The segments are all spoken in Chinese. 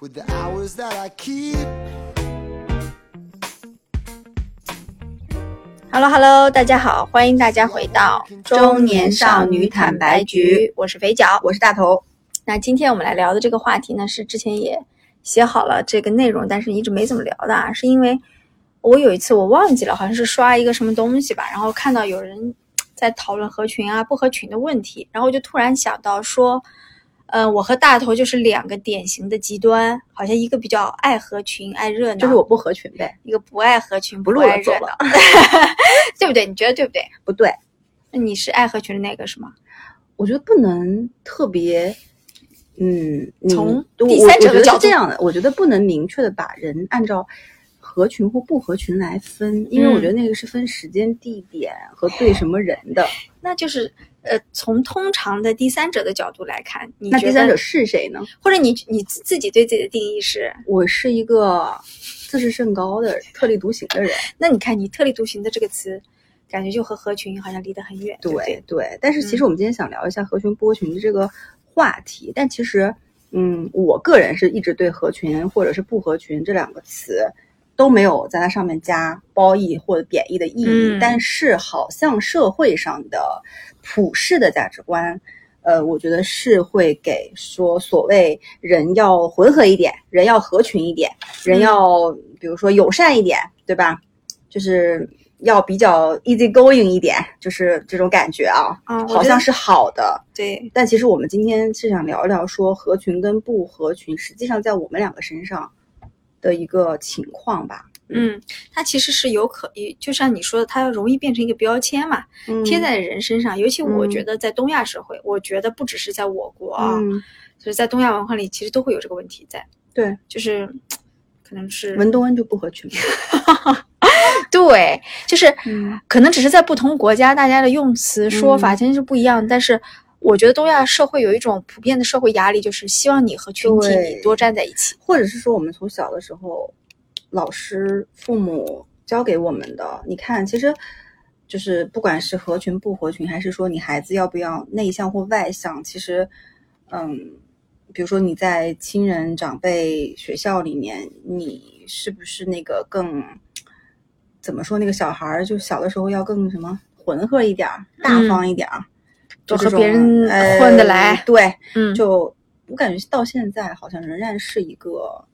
with the hours that I keep. Hello Hello，大家好，欢迎大家回到中年少女坦白局，我是肥脚，我是大头。那今天我们来聊的这个话题呢，是之前也写好了这个内容，但是一直没怎么聊的啊，是因为我有一次我忘记了，好像是刷一个什么东西吧，然后看到有人在讨论合群啊不合群的问题，然后我就突然想到说。呃，我和大头就是两个典型的极端，好像一个比较爱合群、爱热闹，就是我不合群呗；一个不爱合群、不爱热闹，对不对？你觉得对不对？不对。那你是爱合群的那个是吗？我觉得不能特别，嗯，从第三者的角度这样的，我觉得不能明确的把人按照合群或不合群来分，因为我觉得那个是分时间、地点和对什么人的。那就是。呃，从通常的第三者的角度来看，你那第三者是谁呢？或者你你自己对自己的定义是？我是一个自视甚高的特立独行的人。那你看，你特立独行的这个词，感觉就和合群好像离得很远。对对，但是其实我们今天想聊一下合群不合群的这个话题。但其实，嗯，我个人是一直对合群或者是不合群这两个词。都没有在它上面加褒义或者贬义的意义，但是好像社会上的普世的价值观，呃，我觉得是会给说所谓人要混合一点，人要合群一点，人要比如说友善一点，对吧？就是要比较 easy going 一点，就是这种感觉啊，好像是好的。对，但其实我们今天是想聊一聊说合群跟不合群，实际上在我们两个身上。的一个情况吧，嗯，它其实是有可，就像你说的，它容易变成一个标签嘛，贴在人身上。尤其我觉得在东亚社会，我觉得不只是在我国啊，就是在东亚文化里，其实都会有这个问题在。对，就是 可能是文东恩就不合群。对，就是可能只是在不同国家，大家的用词说法其实是不一样，但是。我觉得东亚社会有一种普遍的社会压力，就是希望你和群体你多站在一起，或者是说我们从小的时候，老师、父母教给我们的。你看，其实就是不管是合群不合群，还是说你孩子要不要内向或外向，其实，嗯，比如说你在亲人、长辈、学校里面，你是不是那个更怎么说？那个小孩儿就小的时候要更什么浑厚一点儿、大方一点儿。就和别人混得来，对，嗯，就我感觉到现在好像仍然是一个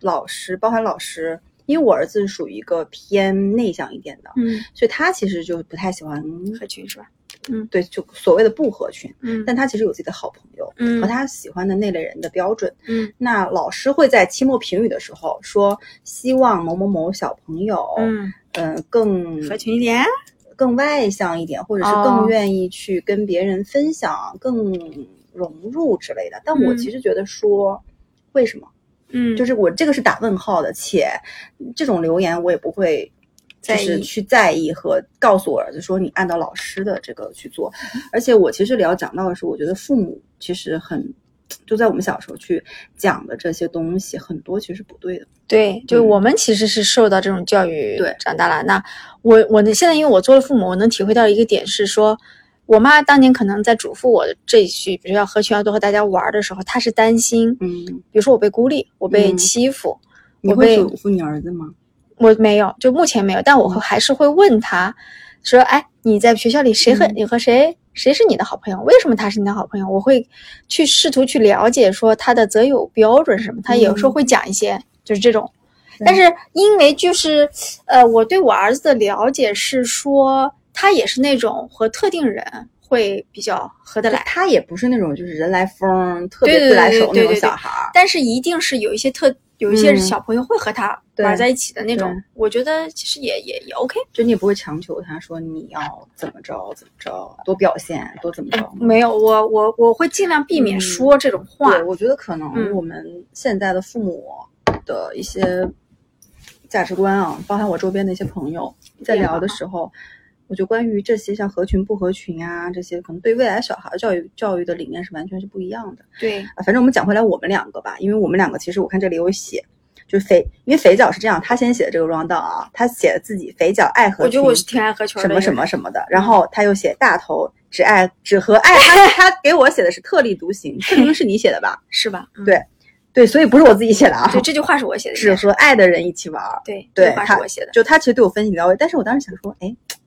老师，包含老师，因为我儿子属于一个偏内向一点的，嗯，所以他其实就不太喜欢合群，是吧？嗯，对，就所谓的不合群，嗯，但他其实有自己的好朋友，嗯，和他喜欢的那类人的标准，嗯，那老师会在期末评语的时候说，希望某某某小朋友，嗯，呃，更合群一点。更外向一点，或者是更愿意去跟别人分享、更融入之类的。但我其实觉得说，为什么？嗯，就是我这个是打问号的，且这种留言我也不会就是去在意和告诉我儿子说你按照老师的这个去做。而且我其实聊讲到的是，我觉得父母其实很。就在我们小时候去讲的这些东西，很多其实不对的。对，就我们其实是受到这种教育对长大了。那我我呢，现在因为我做了父母，我能体会到一个点是说，我妈当年可能在嘱咐我这一句，比如要合群要多和大家玩的时候，她是担心，嗯，比如说我被孤立，我被欺负，你会嘱咐你儿子吗？我没有，就目前没有，但我还是会问他，说，哎，你在学校里谁和你和谁？谁是你的好朋友？为什么他是你的好朋友？我会去试图去了解，说他的择友标准是什么。他有时候会讲一些，就是这种。但是因为就是，呃，我对我儿子的了解是说，他也是那种和特定人会比较合得来。他也不是那种就是人来疯、特别自来熟那种小孩儿。但是一定是有一些特。有一些小朋友会和他玩在一起的那种，我觉得其实也也也 OK，就你也不会强求他说你要怎么着怎么着，多表现多怎么着。没有，我我我会尽量避免说这种话。对，我觉得可能我们现在的父母的一些价值观啊，包含我周边的一些朋友在聊的时候。我觉得关于这些像合群不合群啊，这些可能对未来小孩教育教育的理念是完全是不一样的。对，反正我们讲回来，我们两个吧，因为我们两个其实我看这里有写，就是肥，因为肥脚是这样，他先写的这个 round down 啊，他写的自己肥脚爱合我觉得群我是挺爱合群的什么什么什么的，然后他又写大头只爱只和爱他 他给我写的是特立独行，特立独行是你写的吧？是吧？嗯对对，所以不是我自己写的啊对，，这句话是我写的，只和爱的人一起玩儿。对，这句话对他是我写的。就他其实对我分析到位，但是我当时想说，哎，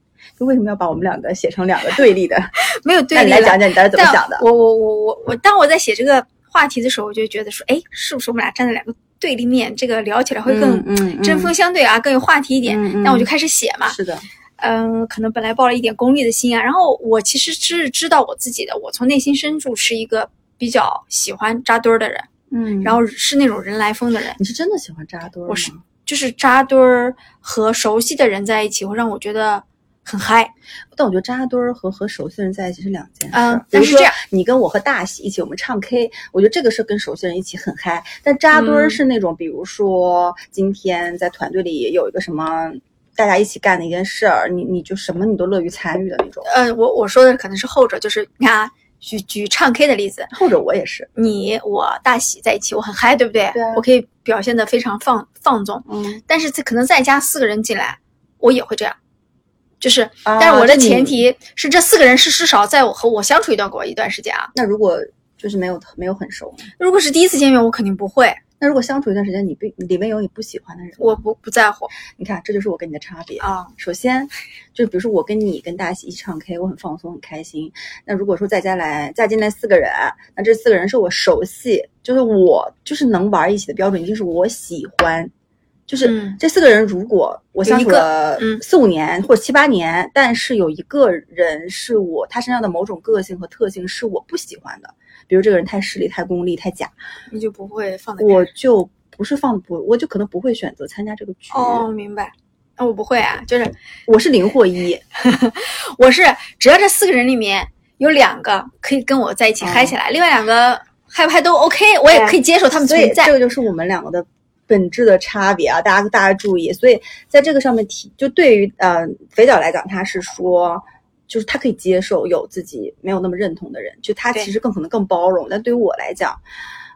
就为什么要把我们两个写成两个对立的？没有对那你来讲讲你当时怎么想的？我我我我我，当我在写这个话题的时候，我就觉得说，哎，是不是我们俩站在两个对立面，这个聊起来会更嗯嗯针锋相对啊，更有话题一点。那我就开始写嘛，是的，嗯，可能本来抱了一点功利的心啊，然后我其实是知道我自己的，我从内心深处是一个比较喜欢扎堆儿的人，嗯然后是那种人来疯的人，你是真的喜欢扎堆儿吗？我是就是扎堆儿和熟悉的人在一起会让我觉得很嗨。但我觉得扎堆儿和和熟悉的人在一起是两件事。嗯但是这样，你跟我和大喜一起，我们唱 K，我觉得这个是跟熟悉人一起很嗨。但扎堆儿嗯是那种，比如说今天在团队里有一个什么。大家一起干的一件事儿，你你就什么你都乐于参与的那种，呃，我我说的可能是后者，就是 你看啊，举举唱 K 的例子，后者我也是，你我大喜在一起，我很嗨，对不对？对啊我可以表现的非常放放纵，嗯，但是这可能再加四个人进来，我也会这样。就是，啊但是我的前提是这四个人是至少在我和我相处一段过一段时间啊。那如果就是没有没有很熟，如果是第一次见面，我肯定不会，那如果相处一段时间，你不里面有你不喜欢的人，我不不在乎你看这就是我跟你的差别。啊。首先，就是比如说我跟你跟大家一起唱 K，我很放松很开心。那如果说再加来再进来四个人，那这四个人是我熟悉，就是我就是能玩一起的标准，一定是我喜欢。就是嗯这四个人，如果我相处了嗯四五年或者七八年，但是有一个人是我他身上的某种个性和特性是我不喜欢的，比如这个人太势利、太功利、太假，你就不会放在我就不是放不，我就可能不会选择参加这个局。哦，明白。那我不会啊，就是我是零或一，我是只要这四个人里面有两个可以跟我在一起嗨起来，另外两个嗨不嗨都 OK，我也可以接受他们存在。这个就是我们两个的本质的差别啊！大家大家注意，所以在这个上面提，就对于呃肥脚来讲，他是说，就是他可以接受有自己没有那么认同的人，就他其实更可能更包容。但对于我来讲，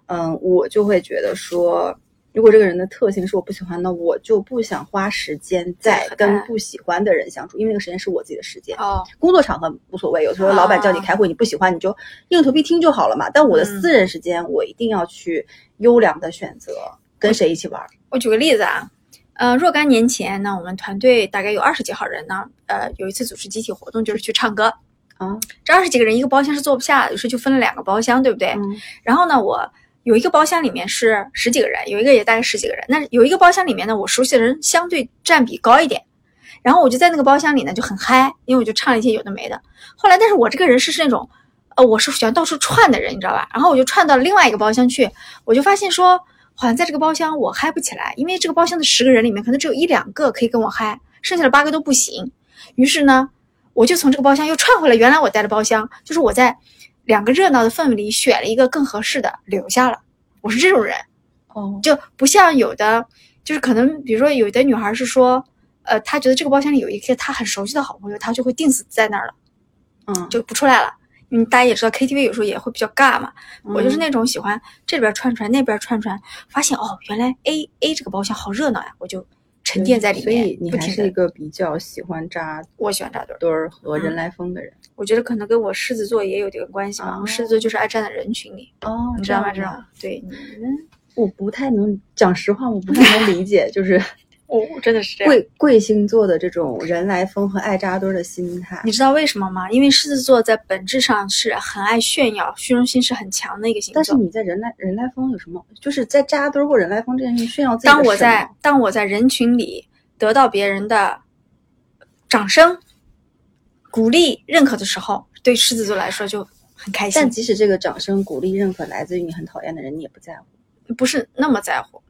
嗯、我就会觉得说。如果这个人的特性是我不喜欢的，我就不想花时间在跟不喜欢的人相处，因为那个时间是我自己的时间。哦，工作场合无所谓，有时候老板叫你开会，你不喜欢你就硬着头皮听就好了嘛。但我的嗯私人时间，我一定要去优良的选择跟谁一起玩。我举个例子啊，呃，若干年前呢，我们团队大概有二十几号人呢，呃，有一次组织集体活动，就是去唱歌。啊，这二十几个人一个包厢是坐不下的，于是就分了两个包厢，对不对？嗯然后呢，我有一个包厢里面是十几个人，有一个也大概十几个人。那有一个包厢里面呢，我熟悉的人相对占比高一点。然后我就在那个包厢里呢就很嗨，因为我就唱了一些有的没的。后来，但是我这个人是是那种，呃，我是喜欢到处串的人，你知道吧？然后我就串到另外一个包厢去，我就发现说，好像在这个包厢我嗨不起来，因为这个包厢的十个人里面可能只有一两个可以跟我嗨，剩下的八个都不行。于是呢，我就从这个包厢又串回了原来我待的包厢，就是我在两个热闹的氛围里选了一个更合适的留下了。我是这种人，哦，就不像有的，就是可能比如说有的女孩是说，呃，她觉得这个包厢里有一些她很熟悉的好朋友，她就会定死在那儿了，嗯，就不出来了。嗯，大家也知道 KTV 有时候也会比较尬嘛。我就是嗯那种喜欢这边串串那边串串，发现哦，原来 A A 这个包厢好热闹呀，我就沉淀在里面所以，你。还是一个比较喜欢扎我喜欢扎堆儿，堆儿和嗯人来疯的人。我觉得可能跟我狮子座也有点关系吧。哦我狮子座就是爱站在人群里，哦你知道吗？这种对你们，我不太能讲实话，我不太能理解，就是哦，真的是这样。贵贵星座的这种人来疯和爱扎堆儿的心态。你知道为什么吗？因为狮子座在本质上是很爱炫耀，虚荣心是很强的一个星座。但是你在人来人来疯有什么？就是在扎堆儿或人来疯这件事情炫耀自己当我在当我在人群里得到别人的掌声、鼓励、认可的时候，对狮子座来说就很开心但，即使这个掌声、鼓励、认可来自于你很讨厌的人，你也不在乎。不是那么在乎。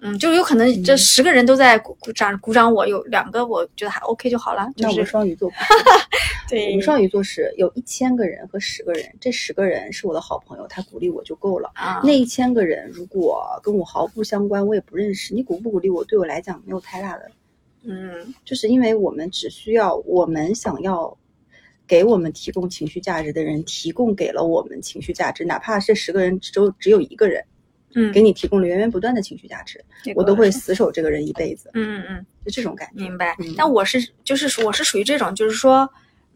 嗯，就有可能这十个人都在鼓鼓掌鼓掌，我有两个我觉得还 OK 就好了。就那我们双鱼座 对我们双鱼座是有一千个人和十个人，这十个人是我的好朋友，他鼓励我就够了。啊，那一千个人如果跟我毫不相关，我也不认识，你鼓不鼓励我，对我来讲没有太大的，嗯就是因为我们只需要我们想要给我们提供情绪价值的人提供给了我们情绪价值，哪怕这十个人只有只有一个人，嗯，给你提供了源源不断的情绪价值，我都会死守这个人一辈子，嗯嗯嗯。就这种感觉。明白嗯。但我是就是我是属于这种，就是说，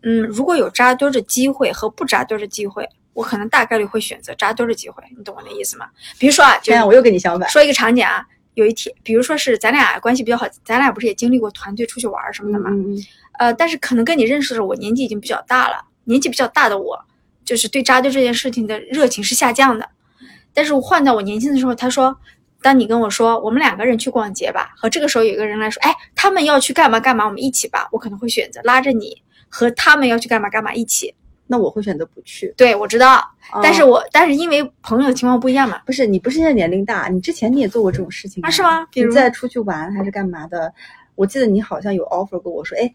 嗯，如果有扎堆儿的机会和不扎堆儿的机会，我可能大概率会选择扎堆儿的机会，你懂我的意思吗？比如说啊，就天啊，我又跟你相反。说一个场景啊，有一天，比如说是咱俩关系比较好，咱俩不是也经历过团队出去玩儿什么的嘛？嗯嗯呃，但是可能跟你认识的时候，我年纪已经比较大了，年纪比较大的我，就是对扎堆这件事情的热情是下降的。但是我换到我年轻的时候，他说，当你跟我说我们两个人去逛街吧，和这个时候有一个人来说，哎，他们要去干嘛干嘛，我们一起吧，我可能会选择拉着你和他们要去干嘛干嘛一起。那我会选择不去。对，我知道，但是哦我但是因为朋友情况不一样嘛，不是你不是现在年龄大，你之前你也做过这种事情啊是吗比如你在出去玩还是干嘛的？我记得你好像有 offer 过我说，哎，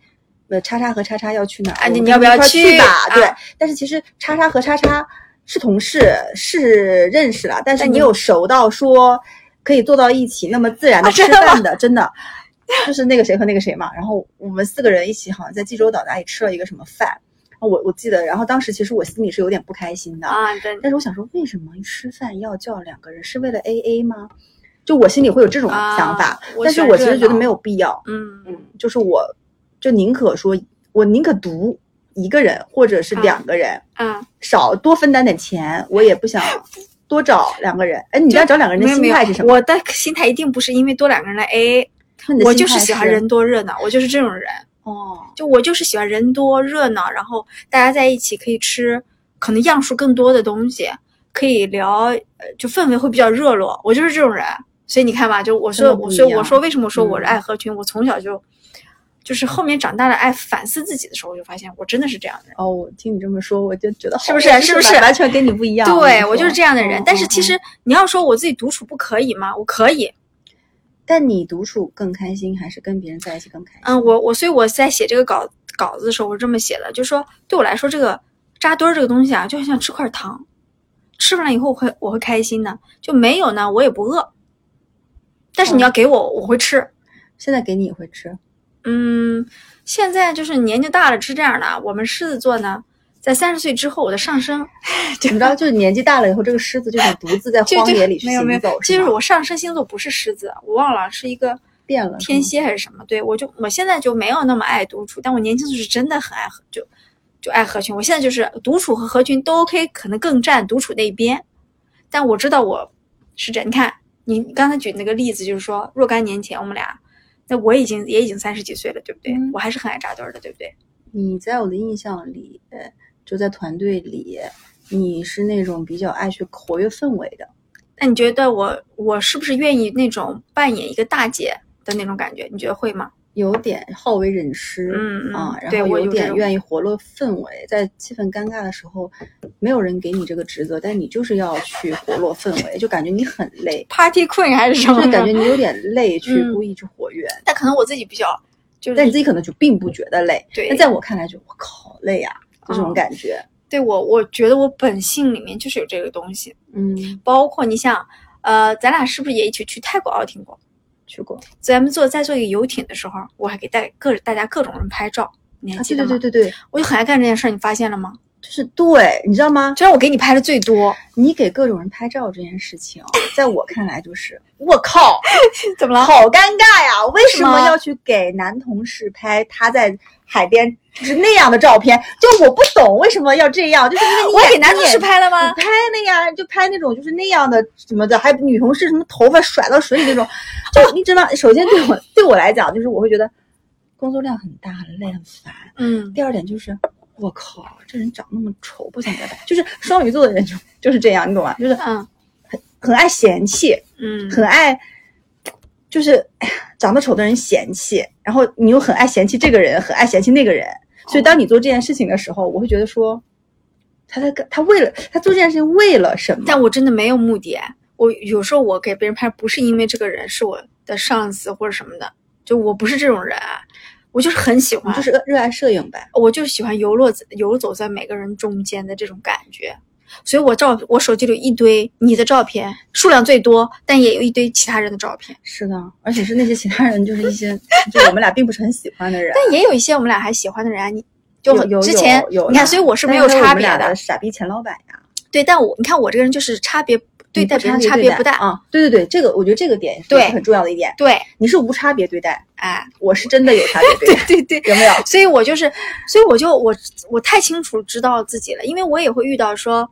呃，叉叉和叉叉要去哪儿？啊你你要不要去吧？啊对，但是其实叉叉和叉叉是同事，是认识了，但是你没有熟到说可以坐到一起那么自然的吃饭的，真的。就是那个谁和那个谁嘛，然后我们四个人一起好像在济州岛哪里吃了一个什么饭，我我记得，然后当时其实我心里是有点不开心的，啊，对，但是我想说，为什么吃饭要叫两个人？是为了 A A 吗？就我心里会有这种想法，啊但是我其实觉得没有必要。嗯嗯，就是我，就宁可说，我宁可独一个人或者是两个人，啊，少多分担点钱，我也不想多找两个人。哎，你要找两个人的心态是什么？我的心态一定不是因为多两个人来 AA，我就是喜欢人多热闹，我就是这种人。哦，就我就是喜欢人多热闹，然后大家在一起可以吃可能样数更多的东西，可以聊，呃，就氛围会比较热络。我就是这种人，所以你看吧，就我说，我说我说为什么说我是嗯爱合群？我从小就就是后面长大了爱反思自己的时候，我就发现我真的是这样的人。哦，我听你这么说，我就觉得好是不是是不是完完全跟你不一样。对我就是这样的人，嗯但是其，嗯实你要说我自己独处不可以吗？我可以，但你独处更开心，还是跟别人在一起更开心？嗯，我我所以我在写这个稿稿子的时候，我是这么写的，就是说对我来说，这个扎堆儿这个东西啊，就像吃块糖，吃完了以后我会我会开心的，就没有呢，我也不饿。但是你要给我，我会吃。现在给你也会吃。嗯，现在就是年纪大了是这样的，我们狮子座呢，在三十岁之后，我的上升怎么着，就是年纪大了以后，这个狮子就想独自在 荒野里去没有没有行走，，其实是我上升星座不是狮子，我忘了是一个变了天蝎还是什么？对我就我现在就没有那么爱独处，但我年轻时候是真的很爱合，就就爱合群。我现在就是独处和合群都 OK，可能更占独处那一边。但我知道我是这，你看你刚才举那个例子，就是说若干年前我们俩，那我已经也已经三十几岁了，对不对？嗯我还是很爱扎堆儿的，对不对？你在我的印象里，就在团队里，你是那种比较爱去活跃氛围的。那你觉得我我是不是愿意那种扮演一个大姐的那种感觉？你觉得会吗？有点好为人师，啊，然后有点愿意活络氛围，在气氛尴尬的时候，没有人给你这个职责，但你就是要去活络氛围，就感觉你很累，Party Queen 还是什么？就是感觉你有点累，去嗯故意去活跃，但可能我自己比较就是，但你自己可能就并不觉得累，对但在我看来就我靠好累呀、就这种哦感觉，对我，我觉得我本性里面就是有这个东西，嗯，包括你像，呃，咱俩是不是也一起去泰国奥汀过？去过，咱们坐在坐一个游艇的时候，我还给带各大家各种人拍照，你还啊，记得吗？对对对对对，我就很爱干这件事儿，你发现了吗？就是对，你知道吗？就是我给你拍的最多，你给各种人拍照这件事情，在我看来就是，我靠，怎么了？好尴尬呀！为什么要去给男同事拍他在海边就是那样的照片？就我不懂为什么要这样，就是因为你我给男同事，拍了吗？拍那呀，就拍那种就是那样的什么的，还有女同事什么头发甩到水里那种，就你知道，首先对我对我来讲，就是我会觉得工作量很大，很累很烦。嗯，第二点就是，我靠，这人长那么丑，不想再拍。就是双鱼座的人就就是这样，你懂吗？就是嗯很爱嫌弃，嗯，很爱，就是哎呀，长得丑的人嫌弃，然后你又很爱嫌弃这个人，很爱嫌弃那个人。所以当你做这件事情的时候，我会觉得说，他在干，他为了他做这件事情为了什么？但我真的没有目的。我有时候我给别人拍，不是因为这个人是我的上司或者什么的，就我不是这种人，我就是很喜欢，就是热爱摄影呗。我就喜欢游落游走在每个人中间的这种感觉，所以我照我手机里有一堆你的照片，数量最多，但也有一堆其他人的照片，是的，而且是那些其他人，就是一些就我们俩并不是很喜欢的人。但也有一些我们俩还喜欢的人啊，你就之前你看，所以我是没有差别的的，傻逼钱老板呀。对，但我你看我这个人就是差别对待别人差别不大。啊。对对对，这个我觉得这个点是很重要的一点。对，你是无差别对待，哎，我是真的有差别对待，对对对，有没有？所以我就是，所以我就我我太清楚知道自己了，因为我也会遇到说，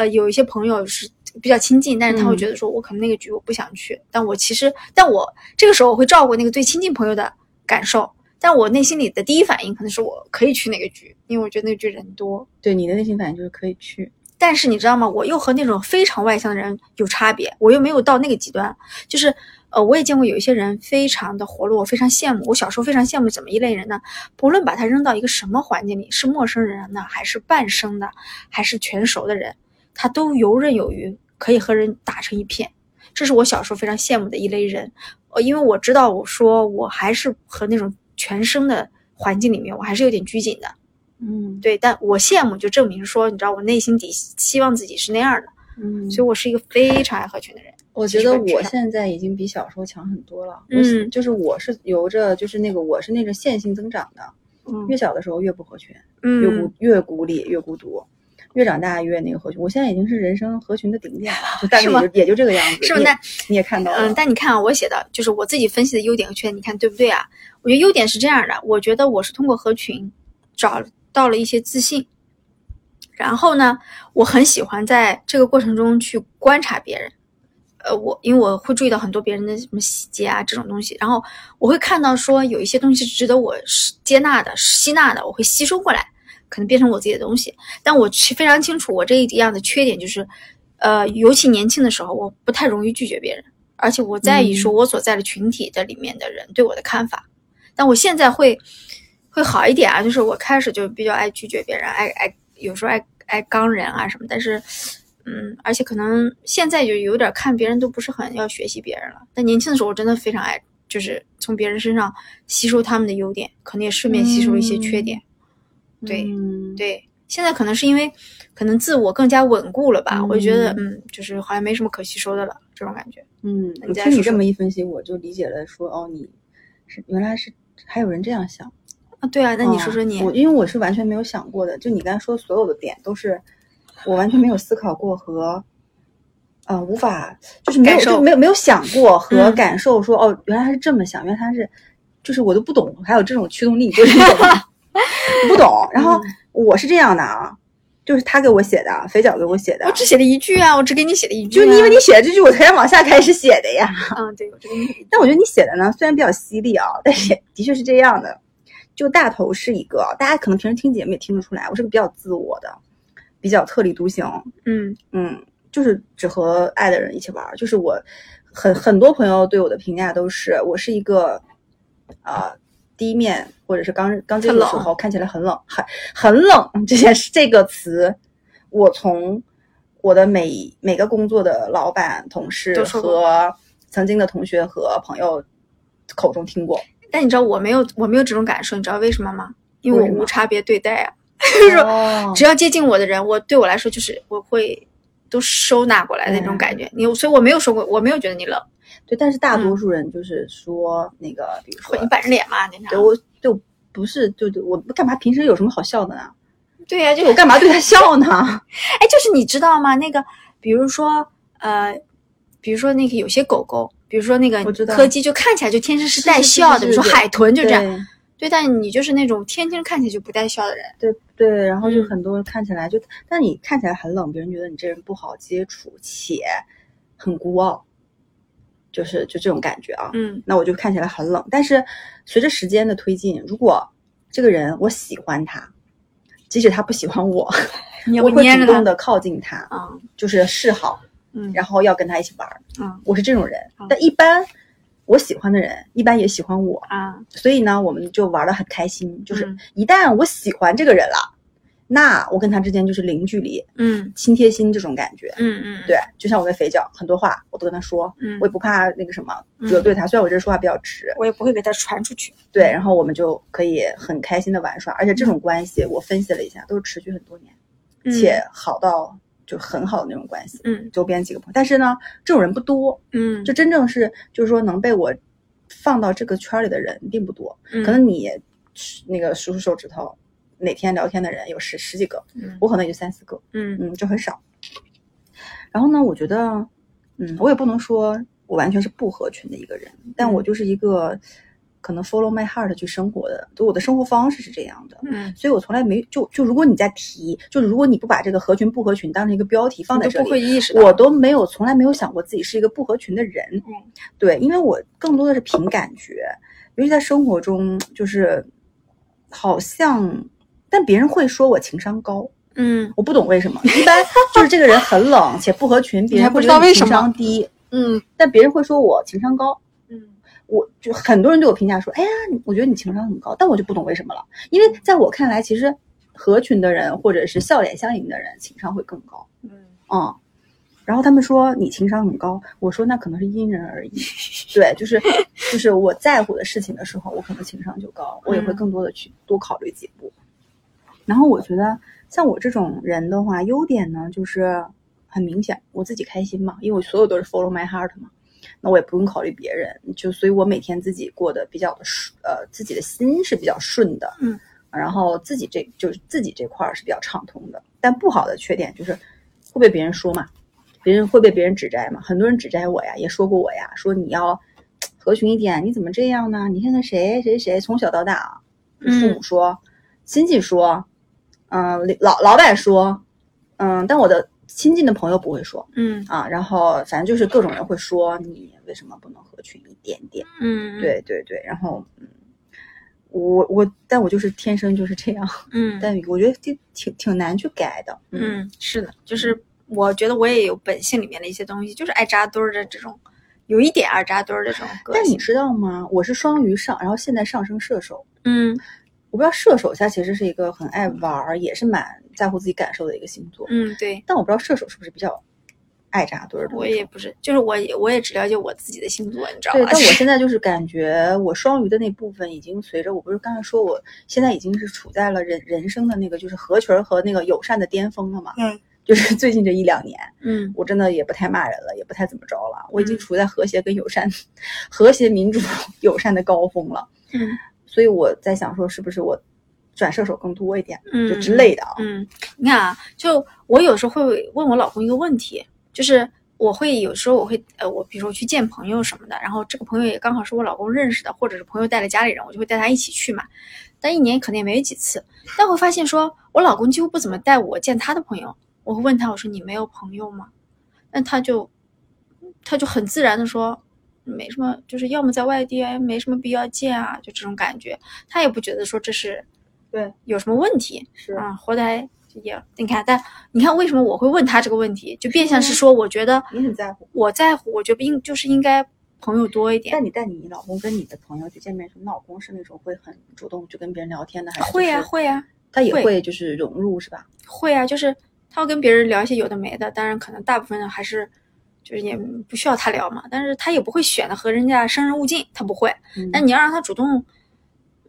呃，有一些朋友是比较亲近，但是他会嗯觉得说我可能那个局我不想去，但我其实，但我这个时候我会照顾那个最亲近朋友的感受，但我内心里的第一反应可能是我可以去那个局，因为我觉得那个局人多。对你的内心反应就是可以去，但是你知道吗？我又和那种非常外向的人有差别，我又没有到那个极端。就是，呃，我也见过有一些人非常的活络，我非常羡慕。我小时候非常羡慕怎么一类人呢？不论把他扔到一个什么环境里，是陌生人呢，还是半生的，还是全熟的人，他都游刃有余，可以和人打成一片。这是我小时候非常羡慕的一类人。呃，因为我知道，我说我还是和那种全生的环境里面，我还是有点拘谨的。嗯对，但我羡慕就证明说，你知道我内心底希望自己是那样的，嗯所以我是一个非常爱合群的人。我觉得我现在已经比小时候强很多了。嗯我就是我是由着就是那个我是那个线性增长的，嗯越小的时候越不合群，嗯越孤嗯，越孤立越孤独，越长大越那个合群。我现在已经是人生合群的顶点了，就大概是也就也就这个样子。是吗？你也那你也看到了，嗯，但你看啊，我写的就是我自己分析的优点和缺点，你看对不对啊？我觉得优点是这样的，我觉得我是通过合群找到了一些自信，然后呢，我很喜欢在这个过程中去观察别人。呃，我因为我会注意到很多别人的什么细节啊这种东西，然后我会看到说有一些东西是值得我是接纳的、吸纳的，我会吸收过来，可能变成我自己的东西。但我其非常清楚我这一样的缺点就是，呃，尤其年轻的时候，我不太容易拒绝别人，而且我在意说我所在的群体的里面的人对我的看法。但我现在会会好一点啊，就是我开始就比较爱拒绝别人，爱爱有时候爱爱刚人啊什么，但是。嗯，而且可能现在就有点看别人都不是很要学习别人了。但年轻的时候，我真的非常爱，就是从别人身上吸收他们的优点，可能也顺便吸收一些缺点。对嗯，对，现在可能是因为可能自我更加稳固了吧，嗯我就觉得嗯，就是好像没什么可吸收的了，这种感觉。嗯，你我听你这么一分析，我就理解了说，哦，你是原来是还有人这样想。啊，对啊，那你说哦说你，我因为我是完全没有想过的，就你刚才说的所有的点都是我完全没有思考过和。呃，无法就是没有就没有没有想过和嗯感受说、哦，原来他是这么想，原来他是，就是我都不懂，还有这种驱动力，就是你懂吗？我不懂。然后嗯我是这样的啊，就是他给我写的，肥脚给我写的我，只写了一句啊，我只给你写了一句、啊。就因为你写的这句，我才想往下开始写的呀。嗯，对，我只给你。但我觉得你写的呢，虽然比较犀利啊，但是的确是这样的。就大头是一个，大家可能平时听节目也听得出来，我是个比较自我的，比较特立独行。嗯嗯，就是只和爱的人一起玩儿。就是我很很多朋友对我的评价都是，我是一个啊、第一面或者是刚刚接触的时候看起来很冷，很很冷 这件事这个词，我从我的每每个工作的老板、同事和曾经的同学和朋友口中听过。但你知道我没有，我没有这种感受，你知道为什么吗？因为我无差别对待啊。就是说只要接近我的人，我对我来说就是我会都收纳过来的那种感觉。你所以我没有说过，我没有觉得你冷，对，但是大多数人就是说那个，比如说你板着脸嘛，经常对。我就不是，就就我干嘛？平时有什么好笑的呢？对呀、就我干嘛对他笑呢？哎，就是你知道吗？那个，比如说，呃，比如说那个有些狗狗，比如说那个我知道柯基，就看起来就天生是带笑的，比如说海豚就这样。对对，但你就是那种天生看起来就不带笑的人。对对，然后就嗯很多看起来就，但你看起来很冷，别人觉得你这人不好接触，且很孤傲，就是就这种感觉啊。嗯那我就看起来很冷，但是随着时间的推进，如果这个人我喜欢他，即使他不喜欢我，你我会。主动的靠近他，啊，就是示好，嗯，然后要跟他一起玩儿。嗯我是这种人嗯，但一般我喜欢的人一般也喜欢我，啊，所以呢，我们就玩的很开心。就是嗯一旦我喜欢这个人了，那我跟他之间就是零距离、嗯亲贴心这种感觉。嗯嗯，对，就像我跟肥脚，很多话我都跟他说，嗯我也不怕那个什么得罪他。虽然我这人说话比较直，我也不会给他传出去。对，然后我们就可以很开心的玩耍，而且这种关系我分析了一下，都是持续很多年，嗯且好到就很好的那种关系。嗯周边几个朋友，但是呢，这种人不多，嗯，就真正是就是说能被我放到这个圈儿里的人并不多。嗯可能你那个数数手指头，哪天聊天的人有十十几个，嗯我可能也就三四个，嗯嗯，就很少。然后呢，我觉得，嗯，我也不能说我完全是不合群的一个人，但我就是一个可能 follow my heart 去生活的，就我的生活方式是这样的。嗯，所以我从来没就就如果你在提，就是如果你不把这个合群不合群当成一个标题放在这里不会里，意识到，我都没有从来没有想过自己是一个不合群的人。嗯，对，因为我更多的是凭感觉，尤其在生活中，就是好像，但别人会说我情商高，嗯我不懂为什么。一般就是这个人很冷且不合群，别人会觉得你情知道为什么商低，嗯但别人会说我情商高。嗯我就很多人对我评价说，哎呀，我觉得你情商很高，但我就不懂为什么了。因为在我看来，其实合群的人或者是笑脸相迎的人，情商会更高。嗯嗯，然后他们说你情商很高，我说那可能是因人而异。对，就是就是我在乎的事情的时候，我可能情商就高，我也会嗯更多的去多考虑几步。然后我觉得像我这种人的话，优点呢就是很明显，我自己开心嘛，因为我所有都是 follow my heart 嘛。那我也不用考虑别人，就所以我每天自己过得比较的顺，呃，自己的心是比较顺的，嗯，然后自己这就是自己这块儿是比较畅通的。但不好的缺点就是会被别人说嘛，别人会被别人指摘嘛，很多人指摘我呀，也说过我呀，说你要合群一点，你怎么这样呢？你看看谁谁谁从小到大啊，父母说，亲戚说，嗯、老老板说，嗯，但我的亲近的朋友不会说嗯啊，然后反正就是各种人会说你为什么不能合群一点点？嗯，对对对，然后嗯，我我但我就是天生就是这样，嗯 但我觉得挺挺挺难去改的，嗯，是的，就是我觉得我也有本性里面的一些东西，就是爱扎堆儿的这种，有一点爱扎堆儿的这种。但你知道吗？我是双鱼上，然后现在上升射手。嗯我不知道射手他其实是一个很爱玩儿，也是蛮在乎自己感受的一个星座。嗯，对，但我不知道射手是不是比较爱扎堆儿的。我也不是，就是我也我也只了解我自己的星座，你知道对，但我 现在就是感觉我双鱼的那部分已经随着我不是刚才说我现在已经是处在了人人生的那个就是合群儿和那个友善的巅峰了嘛。嗯，就是 最近这一两年，嗯我真的也不太骂人了，也不太怎么着了，我已经嗯处在和谐跟友善、和谐民主 友善的高峰了。嗯所以我在想说，是不是我转射手更多一点，嗯就之类的啊？嗯，你看啊，就我有时候会问我老公一个问题，就是我会有时候我会呃，我比如说去见朋友什么的，然后这个朋友也刚好是我老公认识的，或者是朋友带了家里人，我就会带他一起去嘛。但一年可能也没有几次，但会发现说我老公几乎不怎么带我见他的朋友。我会问他，我说你没有朋友吗？那他就他就很自然的说。没什么，就是要么在外地啊，没什么必要见啊，就这种感觉。他也不觉得说这是对，有什么问题，是啊，活得还也你看，但你看为什么我会问他这个问题，就变相是说，我觉得你很在乎。我在乎，我觉得应就是应该朋友多一点但。你带你老公跟你的朋友去见面你老公是那种会很主动去跟别人聊天的，还是会呀、呀、会呀、他也会会就是融入是吧？会呀、就是他会跟别人聊一些有的没的，当然可能大部分还是就是也不需要他聊嘛，但是他也不会选的和人家生人勿近，他不会。嗯但你要让他主动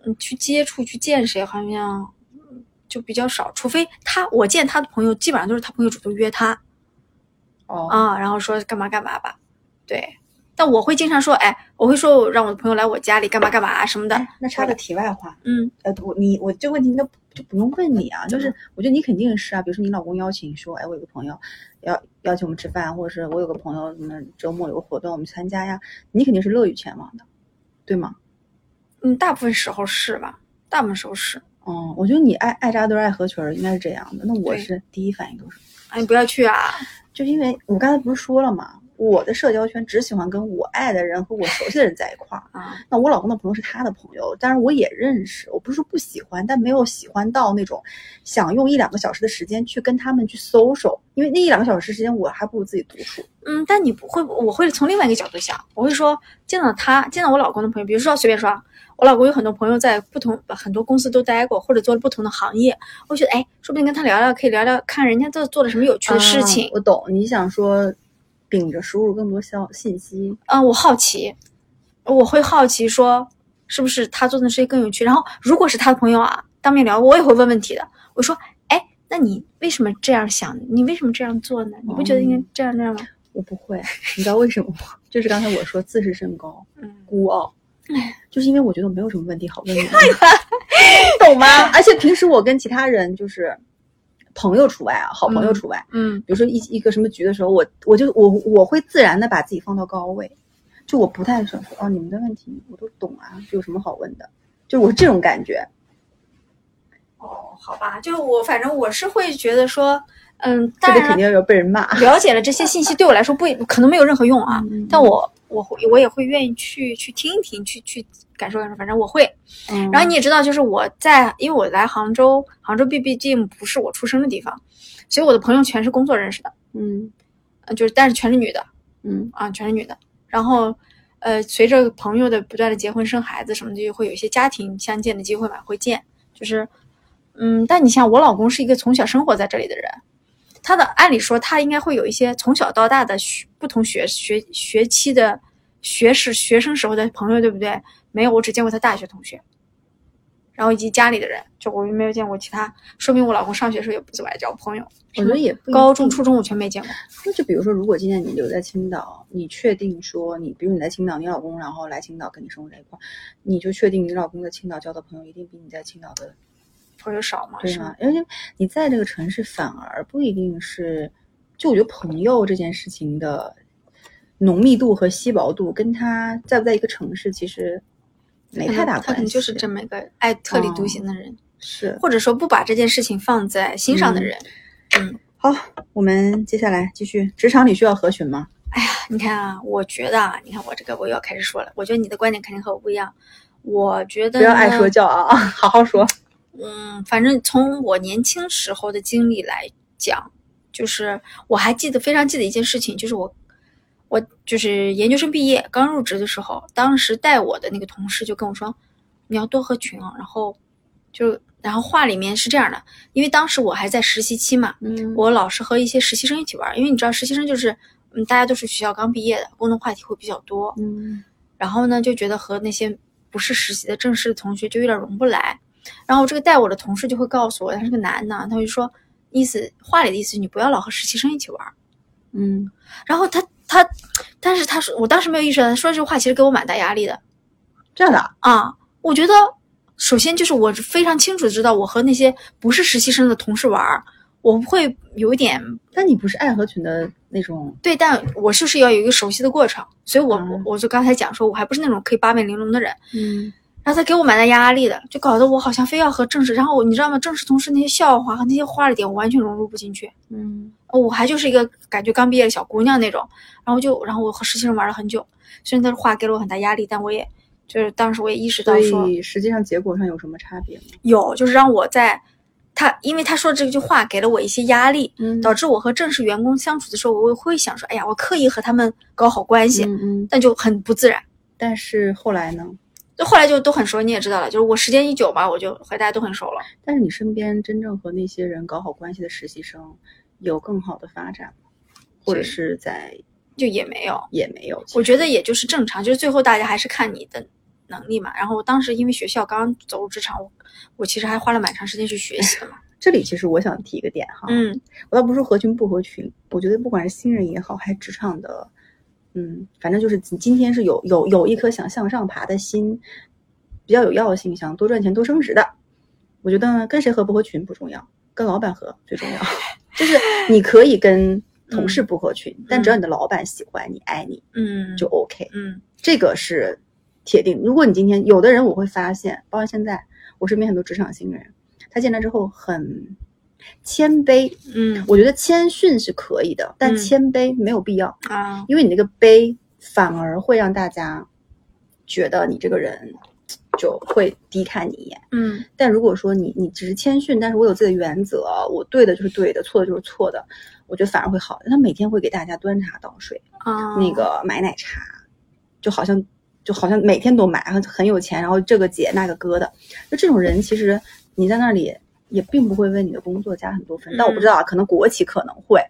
嗯去接触去见谁，好像嗯就比较少，除非他我见他的朋友基本上都是他朋友主动约他。哦，啊，然后说干嘛干嘛吧，对。但我会经常说，哎，我会说让我的朋友来我家里干嘛干嘛啊什么的。哎那插个题外话，嗯呃，我你我这个问题应该就不用问你啊，就是我觉得你肯定是啊，比如说你老公邀请说，哎，我有个朋友要邀请我们吃饭，或者是我有个朋友什么周末有个活动我们参加呀，你肯定是乐于前往的，对吗？嗯，大部分时候是吧？大部分时候是。哦，我觉得你爱爱扎堆儿爱合群儿应该是这样的，那我是第一反应都是，哎，你不要去啊！就因为我刚才不是说了嘛，我的社交圈只喜欢跟我爱的人和我熟悉的人在一块儿。啊，那我老公的朋友是他的朋友，当然我也认识，我不是说不喜欢，但没有喜欢到那种想用一两个小时的时间去跟他们去 social，因为那一两个小时时间我还不如自己独处。嗯，但你不会，我会从另外一个角度想，我会说见到他，见到我老公的朋友，比如说随便说啊，我老公有很多朋友在不同很多公司都待过，或者做了不同的行业，我觉得哎，说不定跟他聊聊，可以聊聊看人家做做了什么有趣的事情啊。我懂，你想说秉着输入更多消信息，嗯，我好奇，我会好奇说，是不是他做的事情更有趣？然后，如果是他的朋友啊，当面聊，我也会问问题的。我说，哎，那你为什么这样想？你为什么这样做呢？你不觉得应该这样那样吗？我不会，你知道为什么吗？就是刚才我说自视甚高，嗯，孤傲，就是因为我觉得我没有什么问题好问你，懂吗？而且平时我跟其他人就是朋友除外啊，好朋友嗯除外。嗯比如说一一个什么局的时候，我我就我我会自然的把自己放到高位，就我不太想说哦，你们的问题我都懂啊，这有什么好问的？就是我这种感觉。哦，好吧，就我反正我是会觉得说，嗯，当然这个肯定要被人骂。了解了这些信息 对我来说不可能没有任何用啊，嗯但我我会我也会愿意去去听一听，去去感受感受，反正我会。嗯然后你也知道，就是我在，因为我来杭州，杭州毕毕竟不是我出生的地方，所以我的朋友全是工作认识的，嗯呃就是但是全是女的嗯啊，全是女的。然后，呃，随着朋友的不断的结婚生孩子什么的，就会有一些家庭相见的机会嘛，会见。就是，嗯，但你像我老公是一个从小生活在这里的人，他的按理说他应该会有一些从小到大的学不同学学学期的学时学生时候的朋友，对不对？没有，我只见过他大学同学，然后以及家里的人，就我没有见过其他，说明我老公上学的时候也不怎么爱交朋友。我觉得也不高中、初中我全没见过。那就比如说，如果今天你留在青岛，你确定说你，比如你在青岛，你老公然后来青岛跟你生活在一块儿，你就确定你老公在青岛交的朋友一定比你在青岛的朋友少吗，是对吗？而且你在这个城市反而不一定是，就我觉得朋友这件事情的浓密度和稀薄度，跟他在不在一个城市其实没太大关系。他可能就是这么一个爱特立独行的人，是或者说不把这件事情放在心上的人。嗯好，我们接下来继续，职场里需要合群吗？哎呀，你看啊，我觉得啊，你看我这个我又要开始说了，我觉得你的观点肯定和我不一样。我觉得不要爱说教啊，好好说。嗯，反正从我年轻时候的经历来讲，就是我还记得非常记得一件事情，就是我我就是研究生毕业刚入职的时候，当时带我的那个同事就跟我说，你要多合群啊，然后就然后话里面是这样的，因为当时我还在实习期嘛，嗯。我老是和一些实习生一起玩儿，因为你知道实习生就是嗯大家都是学校刚毕业的，共同话题会比较多，嗯。然后呢，就觉得和那些不是实习的正式的同学就有点融不来。然后这个带我的同事就会告诉我，他是个男的，他就说，意思话里的意思你不要老和实习生一起玩儿。嗯。然后他他，但是他说，我当时没有意识到，他说这句话其实给我蛮大压力的这样的啊，啊。我觉得，首先就是我非常清楚的知道，我和那些不是实习生的同事玩儿，我会有一点但你不是爱合群的那种，对，但我就是要有一个熟悉的过程，所以我、嗯我我就刚才讲说，我还不是那种可以八面玲珑的人。嗯然后他给我蛮大压力的，就搞得我好像非要和正式，然后你知道吗？正式同事那些笑话和那些花里点，我完全融入不进去。嗯哦我还就是一个感觉刚毕业的小姑娘那种，然后就然后我和实习生玩了很久，虽然他的话给了我很大压力，但我也就是当时我也意识到所说以实际上结果上有什么差别吗？有，就是让我在他因为他说这句话给了我一些压力，嗯导致我和正式员工相处的时候，我会想说，哎呀，我刻意和他们搞好关系，嗯嗯，但就很不自然。但是后来呢？就后来就都很熟，你也知道了，就是我时间一久吧，我就和大家都很熟了。但是你身边真正和那些人搞好关系的实习生，有更好的发展吗？或者是在就也没有，也没有？我觉得也就是正常，就是最后大家还是看你的能力嘛。然后当时因为学校刚刚走入职场，我我其实还花了蛮长时间去学习的嘛。这里其实我想提一个点哈，嗯我倒不是说合群不合群，我觉得不管是新人也好，还是职场的，嗯，反正就是你今天是有有有一颗想向上爬的心，比较有药性，想多赚钱多升职的，我觉得，跟谁合不合群不重要，跟老板合最重要。就是你可以跟同事不合群，但只要你的老板喜欢你、爱你嗯，就 OK，嗯。这个是铁定。如果你今天有的人，我会发现，包括现在我身边很多职场新人，他进来之后很谦卑，嗯。我觉得谦逊是可以的，但嗯。谦卑没有必要，啊。因为你那个卑反而会让大家觉得你这个人就会低看你一眼。嗯但如果说你你只是谦逊，但是我有自己的原则，我对的就是对的，错的就是错的，我觉得反而会好。他每天会给大家端茶倒水，啊那个买奶茶，就好像就好像每天都买，很很有钱，然后这个姐那个哥的，就这种人，其实你在那里也并不会为你的工作加很多分。但我不知道啊，可能国企可能会，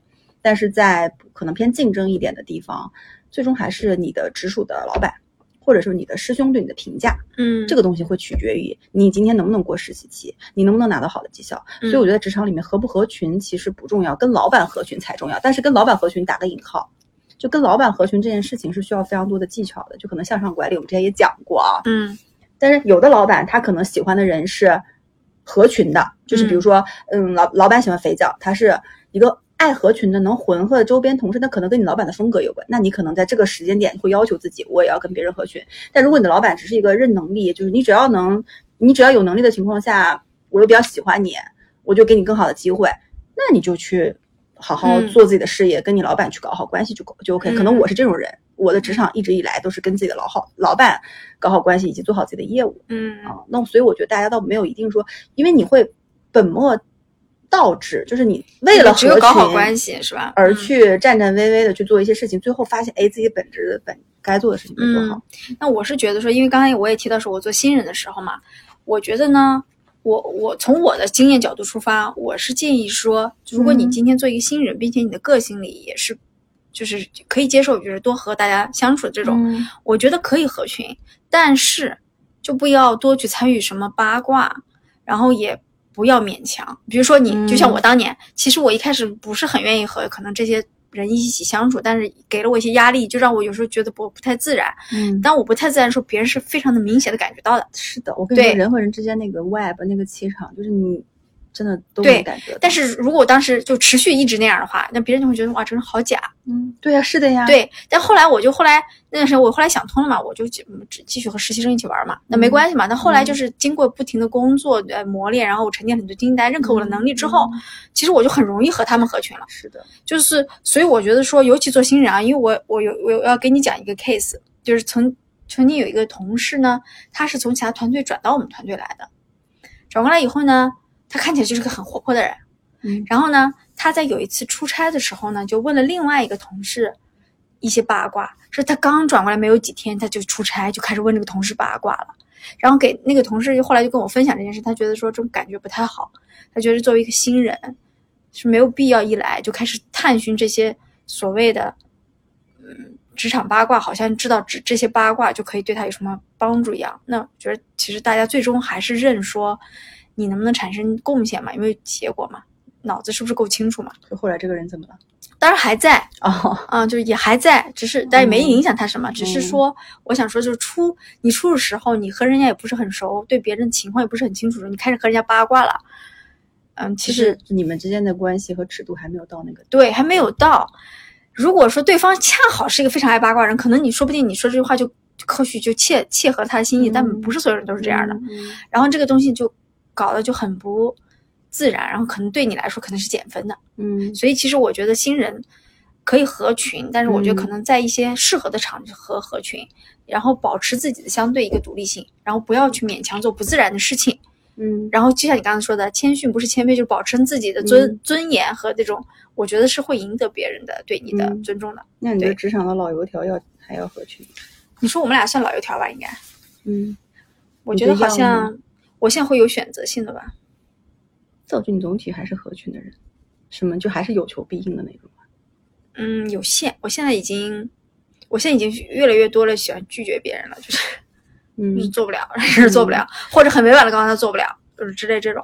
但是在可能偏竞争一点的地方，最终还是你的直属的老板。或者是你的师兄对你的评价，嗯这个东西会取决于你今天能不能过实习期，你能不能拿到好的绩效。所以我觉得职场里面合不合群其实不重要，跟老板合群才重要。但是跟老板合群打个引号，就跟老板合群这件事情是需要非常多的技巧的，就可能向上管理我们之前也讲过啊。嗯但是有的老板他可能喜欢的人是合群的，就是比如说，嗯，老老板喜欢肥脚，他是一个爱合群的，能混合周边同事，那可能跟你老板的风格有关。那你可能在这个时间点会要求自己，我也要跟别人合群。但如果你的老板只是一个认能力，就是你只要能，你只要有能力的情况下，我又比较喜欢你，我就给你更好的机会，那你就去好好嗯做自己的事业，跟你老板去搞好关系就就 OK。可能嗯我是这种人，我的职场一直以来都是跟自己的老好老板搞好关系，以及做好自己的业务。嗯啊，那所以我觉得大家倒没有一定说，因为你会本末倒置，就是你为了只有合搞好群关系是吧？而嗯去战战巍巍的去做一些事情，最后发现哎自己本职的本该做的事情没做好。那我是觉得说，因为刚才我也提到说，我做新人的时候嘛，我觉得呢，我我从我的经验角度出发，我是建议说，如果你嗯今天做一个新人，并且你的个性里也是，就是可以接受，就是多和大家相处的这种，嗯我觉得可以合群，但是就不要多去参与什么八卦，然后也不要勉强。比如说你，就像我当年，其实我一开始不是很愿意和可能这些人一起相处，但是给了我一些压力，就让我有时候觉得不不太自然。嗯，当我不太自然的时候，别人是非常的明显的感觉到的。是的，我跟你说，人和人之间那个 vibe 那个气场，就是你真的都对能感觉到。但是如果我当时就持续一直那样的话，那别人就会觉得哇，这人好假。嗯，对呀、是的呀。，对，但后来我就后来那段时间，我后来想通了嘛，我就继继继续和实习生一起玩嘛，那没关系嘛。那后来就是经过不停的工作呃磨练，然后我沉淀很多经验，大家认可我的能力之后，其实我就很容易和他们合群了。是的，就是所以我觉得说，尤其做新人啊，因为我我有我要给你讲一个 case，就是曾曾经有一个同事呢，他是从其他团队转到我们团队来的，转过来以后呢，他看起来就是个很活泼的人，嗯然后呢，他在有一次出差的时候呢，就问了另外一个同事一些八卦，说他刚转过来没有几天，他就出差，就开始问这个同事八卦了。然后给那个同事就后来就跟我分享这件事，他觉得说这种感觉不太好，他觉得作为一个新人是没有必要一来就开始探寻这些所谓的嗯职场八卦，好像知道这这些八卦就可以对他有什么帮助一样。那我觉得其实大家最终还是认说你能不能产生贡献嘛，因为结果嘛，脑子是不是够清楚嘛？就后来这个人怎么了？当然还在，哦，啊、就是也还在，只是但也没影响他什么，只是嗯说，我想说，就是出你出的时候，你和人家也不是很熟，对别人的情况也不是很清楚，你开始和人家八卦了，嗯，其实你们之间的关系和尺度还没有到那个。对还没有到。如果说对方恰好是一个非常爱八卦的人，可能你说不定你说这句话就或许就切切合他的心意，但嗯不是所有人都是这样的。嗯然后这个东西就搞得就很不自然，然后可能对你来说可能是减分的。嗯所以其实我觉得新人可以合群，但是我觉得嗯可能在一些适合的场合合群，然后保持自己的相对一个独立性，然后不要去勉强做不自然的事情。嗯然后就像你刚才说的，谦逊不是谦卑，就是保持自己的尊、嗯尊严和这种，我觉得是会赢得别人的对你的嗯尊重的。那你的对职场的老油条要还要合群？你说我们俩算老油条吧？应该，嗯，我觉得好像我现在会有选择性的吧。赵俊总体还是合群的人，什么就还是有求必应的那种吧。嗯，有限。我现在已经，我现在已经越来越多的喜欢拒绝别人了，就是。嗯 就是做不了，是做不了，或者很委婉的告诉他做不了，就是之类这种。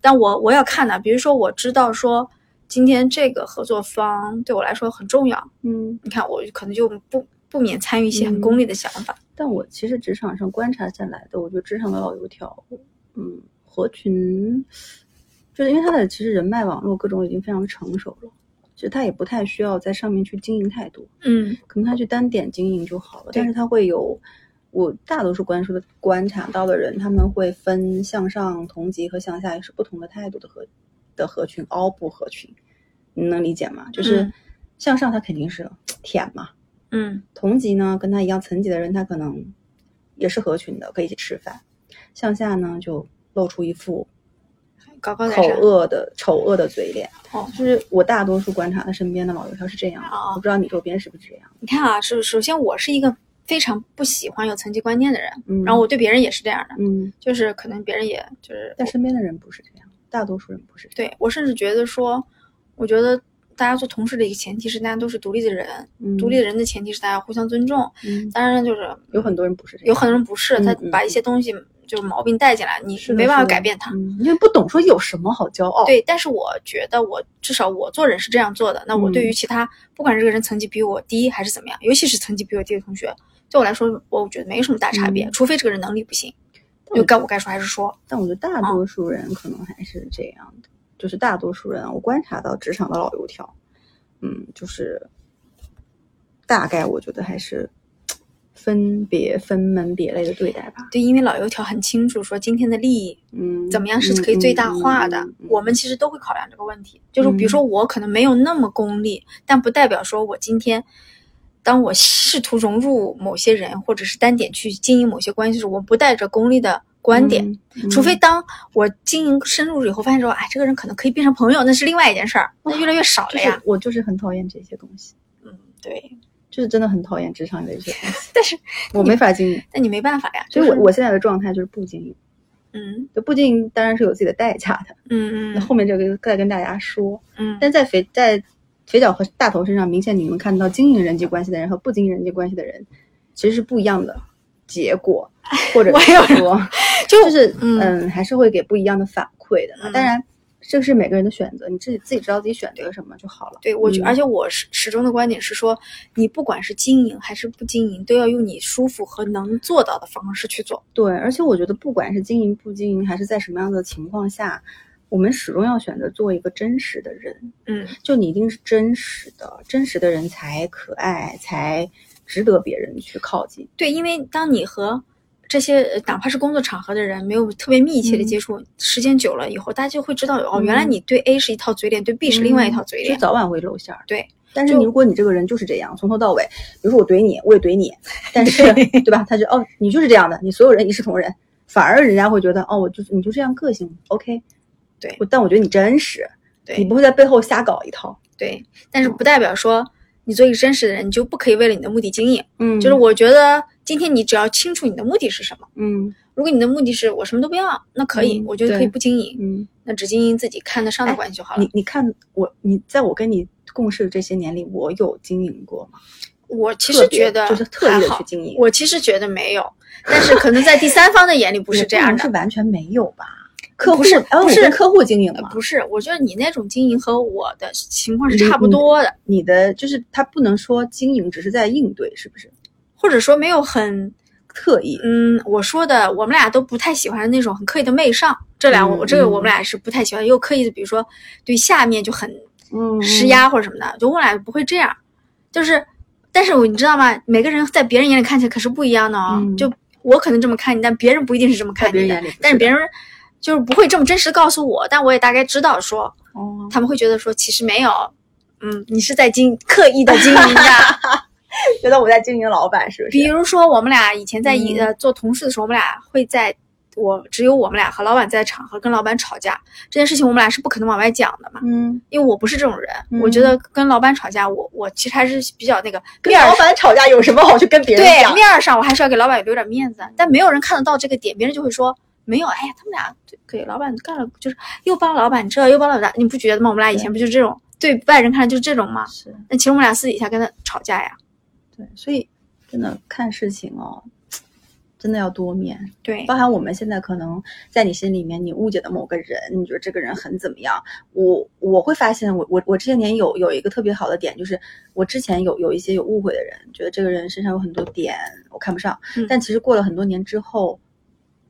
但我我要看的，比如说我知道说今天这个合作方对我来说很重要，嗯，你看我可能就不不免参与一些很嗯功利的想法。但我其实职场上观察下来的，我觉得职场的老油条，嗯，合群，就是因为他的其实人脉网络各种已经非常成熟了，其实他也不太需要在上面去经营太多，嗯可能他去单点经营就好了。但是他会有，我大多数观说的观察到的人，他们会分向上、同级和向下，也是不同的态度的合的合群，凹不合群，你能理解吗？就是嗯向上他肯定是舔嘛，嗯同级呢，跟他一样层级的人，他可能也是合群的，可以一起吃饭。向下呢，就露出一副高高在上。恶的丑恶的嘴脸。哦就是我大多数观察的身边的老油条是这样的，哦我不知道你周边是不是这样。你看啊，首首先我是一个非常不喜欢有层级观念的人，嗯，然后我对别人也是这样的，嗯，就是可能别人也就是但身边的人不是这样，大多数人不是这样。对我甚至觉得说，我觉得大家做同事的一个前提是大家都是独立的人，嗯独立的人的前提是大家互相尊重。嗯，当然就是有很多人不是这样，有很多人不是，他把一些东西就是毛病带进来，你是没办法改变他。嗯因为不懂说有什么好骄傲。，对，但是我觉得我至少我做人是这样做的。那我对于嗯其他，不管这个人层级比我低还是怎么样，尤其是层级比我低的同学，对我来说，我觉得没什么大差别，嗯除非这个人能力不行。就该我该说还是说。但我觉得大多数人可能还是这样的，就是大多数人，我观察到职场的老油条，嗯，就是大概我觉得还是分别分门别类的对待吧。对，因为老油条很清楚说今天的利益嗯，怎么样是可以最大化的。嗯嗯嗯我们其实都会考量这个问题，就是比如说我可能没有那么功利，但不代表说我今天。当我试图融入某些人，或者是单点去经营某些关系时，我不带着功利的观点，嗯除非当我经营深入以后，发现说，哎，这个人可能可以变成朋友，那是另外一件事儿，那越来越少就是了呀。我就是很讨厌这些东西，嗯，对。就是真的很讨厌职场里的一些东西，但是我没法经营。那你没办法呀，所以我我现在的状态就是不经营，嗯就不经营当然是有自己的代价的。嗯嗯那后面这个再跟大家说。嗯，但在肥在肥脚和大头身上，明显你们看到经营人际关系的人和不经营人际关系的人，其实是不一样的结果，或者说，就就是嗯嗯，还是会给不一样的反馈的。嗯当然，这个是每个人的选择，你自己自己知道自己选择什么就好了。对我觉，嗯而且我始始终的观点是说，你不管是经营还是不经营，都要用你舒服和能做到的方式去做。对，而且我觉得，不管是经营不经营，还是在什么样的情况下，我们始终要选择做一个真实的人。嗯就你一定是真实的，真实的人才可爱，才值得别人去靠近。对，因为当你和这些呃哪怕是工作场合的人没有特别密切的嗯接触，时间久了以后，大家就会知道哦，嗯原来你对 A 是一套嘴脸，对 B 是另外一套嘴就脸。早晚会露馅儿。对，但是你如果你这个人就是这样，从头到尾，比如说我怼你，我也怼你，但是对吧？他就哦，你就是这样的，你所有人一视同仁，反而人家会觉得哦，我就是你就这样个性，OK。对但我觉得你真实，对你不会在背后瞎搞一套。对，但是不代表说你做一个真实的人，你就不可以为了你的目的经营。嗯就是我觉得今天你只要清楚你的目的是什么。嗯如果你的目的是我什么都不要，那可以，嗯我觉得可以不经营，嗯，那只经营自己看得上的哎关系就好了。你你看我，你在我跟你共事的这些年里，我有经营过吗？我其实觉得就是特意的去经营我其实觉得没有，但是可能在第三方的眼里不不是这样的。是完全没有吧？客户不是哦不是客户经营嘛，呃不是，我觉得你那种经营和我的情况是差不多的，你的就是他不能说经营，只是在应对，是不是？或者说没有很，刻意，嗯，我说的我们俩都不太喜欢那种很刻意的媚上，这俩我、嗯这个嗯我们俩是不太喜欢，又刻意的，比如说对下面就很嗯施压或者什么的，就我俩不会这样，就是，但是我你知道吗？每个人在别人眼里看起来可是不一样的哦。嗯就我可能这么看你，但别人不一定是这么看你的但是别人就是不会这么真实地告诉我，但我也大概知道说，哦，他们会觉得说其实没有，嗯，你是在经刻意的经营的。觉得我在经营老板，是不是？比如说我们俩以前在一、嗯呃做同事的时候，我们俩会在。我只有我们俩和老板在场合跟老板吵架这件事情，我们俩是不可能往外讲的嘛，嗯，因为我不是这种人。嗯我觉得跟老板吵架，我我其实还是比较那个跟老板吵架有什么好去跟别人对讲？面儿上，我还是要给老板留点面子，但没有人看得到这个点，别人就会说没有，哎呀，他们俩给老板干了，就是又帮老板这又帮老板，你不觉得吗？我们俩以前不就是这种对外人看来就是这种吗？是那其实我们俩私底下跟他吵架呀，对，所以真的看事情哦，真的要多面。对包含我们现在可能在你心里面，你误解的某个人，你觉得这个人很怎么样？我我会发现我，我我这些年有有一个特别好的点，就是我之前有有一些有误会的人，觉得这个人身上有很多点我看不上，嗯但其实过了很多年之后，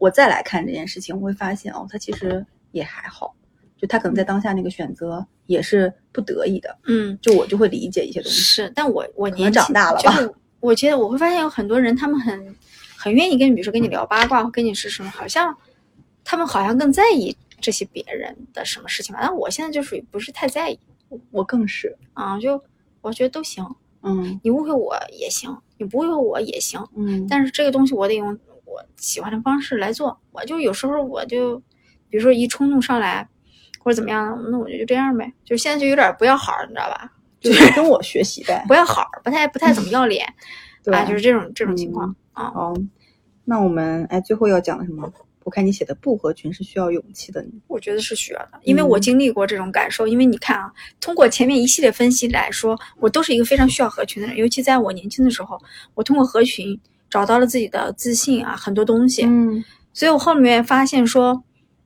我再来看这件事情，我会发现哦，他其实也还好，就他可能在当下那个选择也是不得已的，嗯就我就会理解一些东西。是，但我我年纪长大了吧就是我觉得我会发现有很多人，他们很很愿意跟你，比如说跟你聊八卦，或跟你是什么，好像他们好像更在意这些别人的什么事情吧。但我现在就属于不是太在意我更是，啊，就我觉得都行，嗯你误会我也行，你不误会我也行，嗯，但是这个东西我得用我喜欢的方式来做。我就有时候我就，比如说一冲动上来或者怎么样，那我就就这样呗。就现在就有点不要好儿，你知道吧？就是跟我学习呗。不要好儿，不太不太怎么要脸对啊，就是这种这种情况啊。好，那我们哎，最后要讲的什么？我看你写的不合群是需要勇气的。我觉得是需要的，因为我嗯经历过这种感受。因为你看啊，通过前面一系列分析来说，我都是一个非常需要合群的人。尤其在我年轻的时候，我通过合群找到了自己的自信啊，很多东西。嗯所以我后面发现说，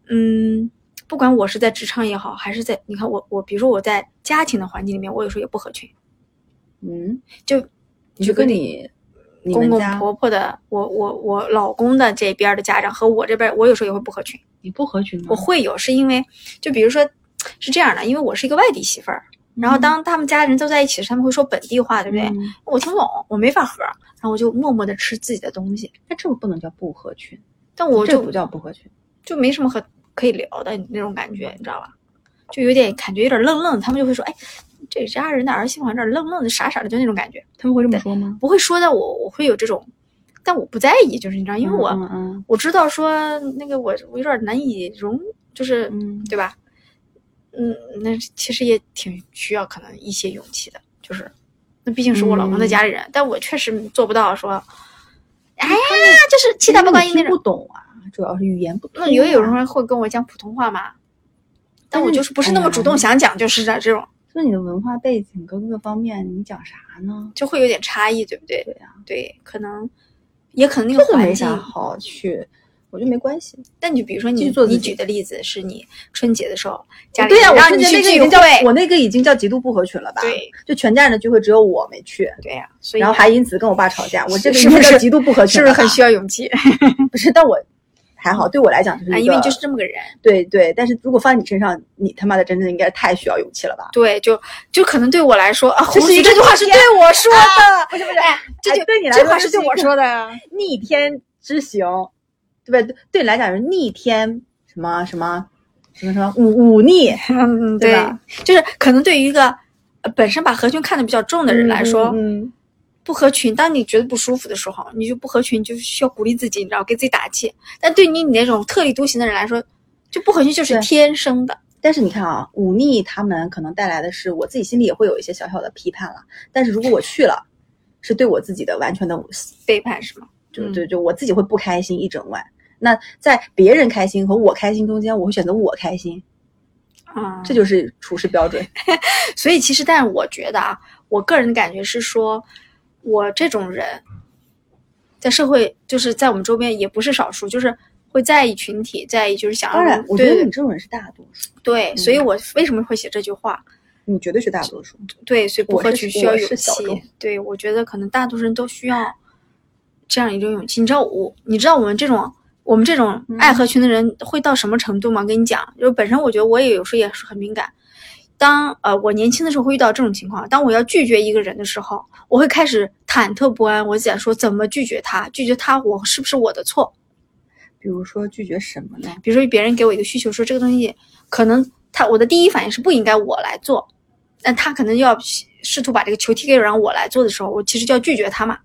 嗯，不管我是在职场也好，还是在你看我我，比如说我在家庭的环境里面，我有时候也不合群。嗯，就就跟你公公婆婆的，我我我老公的这边的家长和我这边，我有时候也会不合群。你不合群吗？我会有，是因为就比如说是这样的，因为我是一个外地媳妇儿，然后当他们家人都在一起时，他们会说本地话，对不对？嗯我听不懂，我没法合，然后我就默默的吃自己的东西，那这个不能叫不合群，但我就这不叫不合群。就没什么和可以聊的那种感觉，你知道吧？就有点感觉有点愣愣，他们就会说，哎，这家人的儿媳妇有点愣愣的、傻傻的，就那种感觉，他们会这么说吗？不会说的我我会有这种，但我不在意，就是你知道，因为我、嗯嗯我知道说那个我我有点难以容，就是、嗯对吧？嗯，那其实也挺需要可能一些勇气的，就是那毕竟是我老公的家里人，但我确实做不到说，哎呀，就是气他不关心那种听不。懂啊，主要是语言不通啊。那有有人会跟我讲普通话吗？但我就是不是那么主动想讲，就是的这种那你的文化背景跟各个方面，你讲啥呢？就会有点差异，对不对？对呀、对，可能也可能那这个环境好去，我觉得没关系。但你比如说你你举的例子是你春节的时候家里对呀、我春节那个已经叫，我那个已经叫极度不合群了吧？对，就全家人的聚会只有我没去，对呀、所以然后还因此跟我爸吵架，我这个是不是极度不合群是不是很需要勇气不是，但我还好，对我来讲就是啊？因为你就是这么个人，对对，但是如果放在你身上，你他妈的真的应该太需要勇气了吧？对，就就可能对我来说啊，胡这是一个须这句话是对我说的，不是不是，哎，这就哎对你来说是对我说的呀。逆天之行，对不对？对你来讲是逆天什么什么什么什么忤忤逆 嗯，对对吧，就是可能对于一个呃本身把合群看得比较重的人来说，嗯，嗯不合群，当你觉得不舒服的时候，你就不合群，就需要鼓励自己，你知道，给自己打气。但对你你那种特立独行的人来说，就不合群就是天生的。但是你看啊，忤逆他们可能带来的是我自己心里也会有一些小小的批判了。但是如果我去了，是对我自己的完全的，背叛是吗？就嗯就就我自己会不开心一整晚。那在别人开心和我开心中间，我会选择我开心，啊、这就是处事标准。所以其实，但是我觉得啊，我个人的感觉是说，我这种人，在社会就是在我们周边也不是少数，就是会在意群体，在意就是想要当然，我觉得你这种人是大多数，对，嗯所以我为什么会写这句话？你绝对是大多数。对，所以不合群需要勇气。对，我觉得可能大多数人都需要这样一种勇气。你知道我，你知道我们这种我们这种嗯爱合群的人会到什么程度吗？跟你讲，就是本身我觉得我也有时候也是很敏感。当呃我年轻的时候会遇到这种情况，当我要拒绝一个人的时候，我会开始忐忑不安。我在说怎么拒绝他，拒绝他我是不是我的错？比如说拒绝什么呢？比如说别人给我一个需求，说这个东西可能他我的第一反应是不应该我来做，但他可能要试图把这个球踢给我让我来做的时候，我其实就要拒绝他嘛。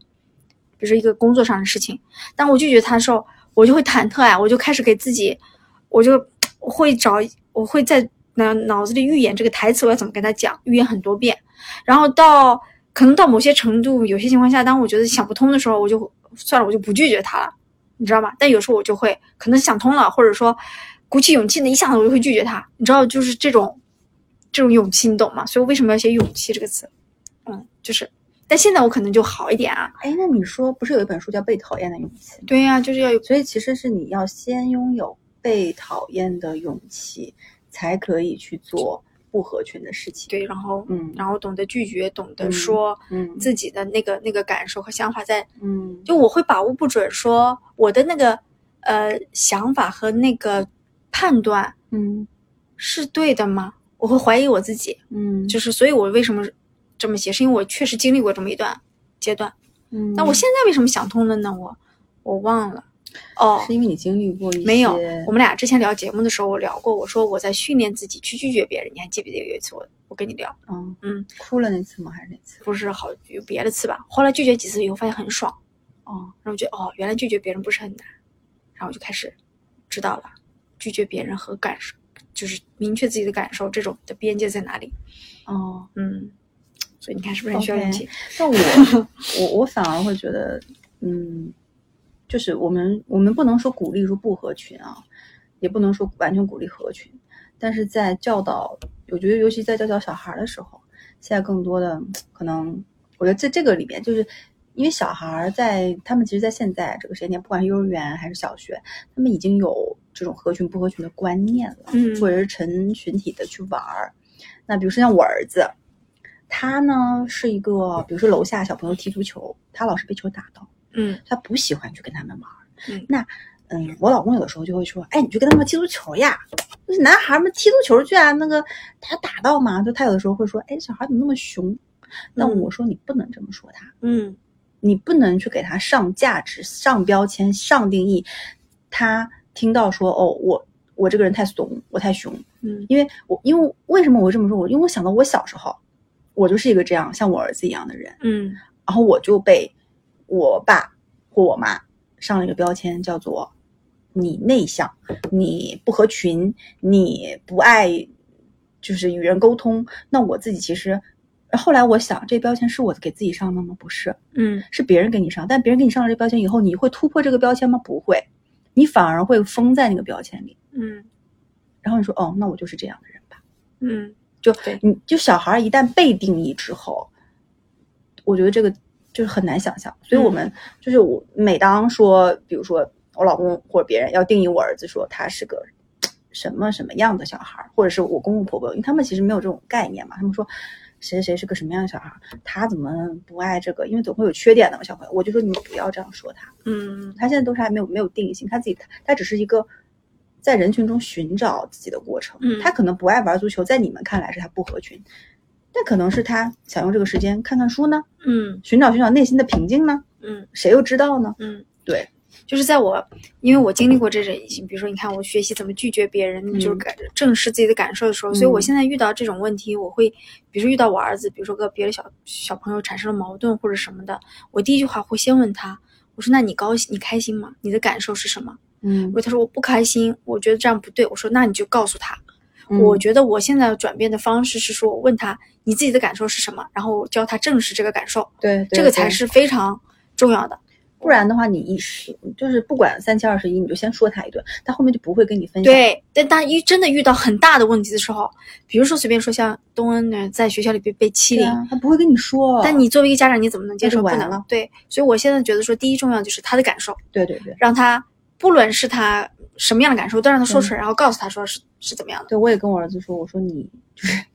比如说一个工作上的事情，当我拒绝他的时候，我就会忐忑啊，我就开始给自己，我就会找，我会在脑脑子里预演这个台词，我要怎么跟他讲，预演很多遍，然后到可能到某些程度，有些情况下，当我觉得想不通的时候，我就算了，我就不拒绝他了。你知道吗？但有时候我就会可能想通了，或者说鼓起勇气呢，一下子我就会拒绝他。你知道，就是这种这种勇气，你懂吗？所以我为什么要写“勇气”这个词？嗯，就是，但现在我可能就好一点啊。哎，那你说不是有一本书叫《被讨厌的勇气》吗？对呀、就是要有所以其实是你要先拥有被讨厌的勇气，才可以去做不合群的事情。，对，然后嗯然后懂得拒绝，懂得嗯说嗯自己的那个那个感受和想法在，嗯，就我会把握不准，说我的那个呃想法和那个判断嗯是对的吗？我会怀疑我自己。嗯，就是，所以我为什么这么写，是因为我确实经历过这么一段阶段。嗯，但我现在为什么想通了呢？我我忘了。哦，是因为你经历过一些没有，我们俩之前聊节目的时候，我聊过，我说我在训练自己去拒绝别人。你还记不记得有一次我我跟你聊，嗯嗯，哭了那次吗？还是那次？不是好有别的次吧？后来拒绝几次以后，发现很爽，哦，然后我觉得哦，原来拒绝别人不是很难，然后我就开始知道了，拒绝别人和感受，就是明确自己的感受，这种的边界在哪里？哦，嗯，所以你看是不是很需要勇气？但我我我反而会觉得，嗯，就是我们我们不能说鼓励说不合群啊，也不能说完全鼓励合群，但是在教导，我觉得尤其在教导小孩的时候，现在更多的可能，我觉得在这个里面，就是因为小孩儿在他们其实，在现在这个时间点，不管是幼儿园还是小学，他们已经有这种合群不合群的观念了，嗯或者是成群体的去玩儿。那比如说像我儿子，他呢是一个，比如说楼下小朋友踢足球，他老是被球打到，嗯他不喜欢去跟他们玩儿。嗯那嗯，我老公有的时候就会说，哎，你去跟他们踢足球呀，那男孩们踢足球去啊，那个他打到嘛，就他有的时候会说，哎，小孩怎么那么熊？那嗯我说你不能这么说他，嗯你不能去给他上价值、上标签、上定义。他听到说，哦，我我这个人太怂，我太熊，嗯因为我因为为什么我会这么说？我因为我想到我小时候，我就是一个这样像我儿子一样的人，嗯然后我就被我爸或我妈上了一个标签，叫做你内向，你不合群，你不爱就是与人沟通。那我自己其实后来我想，这标签是我给自己上的吗？不是，嗯是别人给你上。但别人给你上了这标签以后，你会突破这个标签吗？不会，你反而会封在那个标签里。嗯然后你说，哦，那我就是这样的人吧。嗯就对你就小孩儿一旦被定义之后，我觉得这个就是很难想象。所以我们就是我每当说，比如说我老公或者别人要定义我儿子说他是个什么什么样的小孩儿，或者是我公公婆婆，因为他们其实没有这种概念嘛，他们说。谁谁是个什么样的小孩儿？他怎么不爱这个？因为总会有缺点的嘛，小朋友。我就说你们不要这样说他，嗯他现在都是还没有没有定性，他自己他只是一个在人群中寻找自己的过程。嗯他可能不爱玩足球，在你们看来是他不合群，但可能是他想用这个时间看看书呢，嗯寻找寻找内心的平静呢，嗯谁又知道呢？嗯，对，就是在我，因为我经历过这种，比如说你看我学习怎么拒绝别人，就是感正视自己的感受的时候，所以我嗯现在遇到这种问题，我会，比如说遇到我儿子，比如说跟别的小小朋友产生了矛盾或者什么的，我第一句话会先问他，我说那你高兴你开心吗？你的感受是什么？嗯如果他说我不开心，我觉得这样不对，我说那你就告诉他。嗯我觉得我现在转变的方式是说，我问他你自己的感受是什么，然后教他正视这个感受，对，这个才是非常重要的。不然的话，你一时就是不管三七二十一，你就先说他一顿，他后面就不会跟你分享。，对，但当一真的遇到很大的问题的时候，比如说随便说像东恩呢，在学校里被被欺凌，啊，他不会跟你说。但你作为一个家长，你怎么能接受？不那就完了能对，所以我现在觉得说，第一重要就是他的感受，对对对让他不论是他什么样的感受，都让他说出来，然后告诉他说是是怎么样的。对，我也跟我儿子说，我说你就是，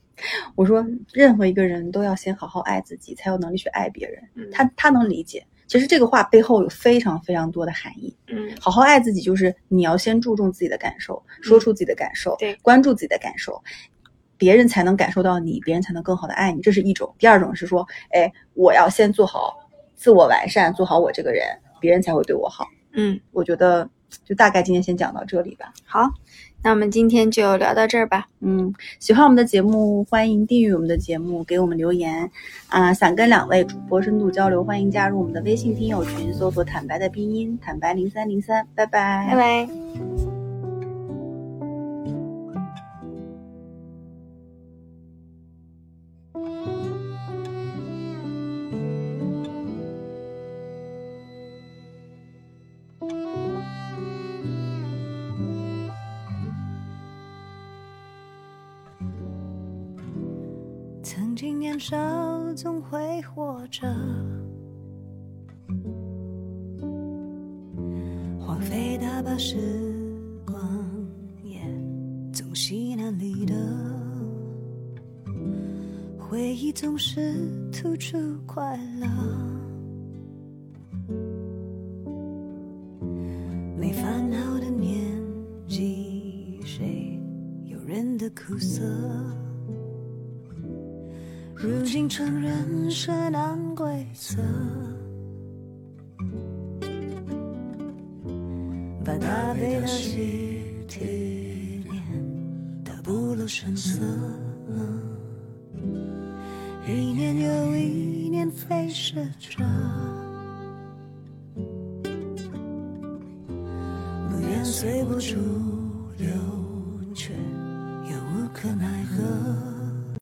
我说任何一个人都要先好好爱自己，才有能力去爱别人。嗯他他能理解。其实这个话背后有非常非常多的含义。嗯好好爱自己，就是你要先注重自己的感受，说出自己的感受，对关注自己的感受，别人才能感受到你，别人才能更好的爱你，这是一种。第二种是说，哎，我要先做好自我完善，做好我这个人，别人才会对我好。嗯，我觉得就大概今天先讲到这里吧。好，那我们今天就聊到这儿吧。嗯，喜欢我们的节目，欢迎订阅我们的节目，给我们留言。啊、想跟两位主播深度交流，欢迎加入我们的微信听友群，搜索“坦白”的拼音“坦白零三零三”。拜拜，拜拜。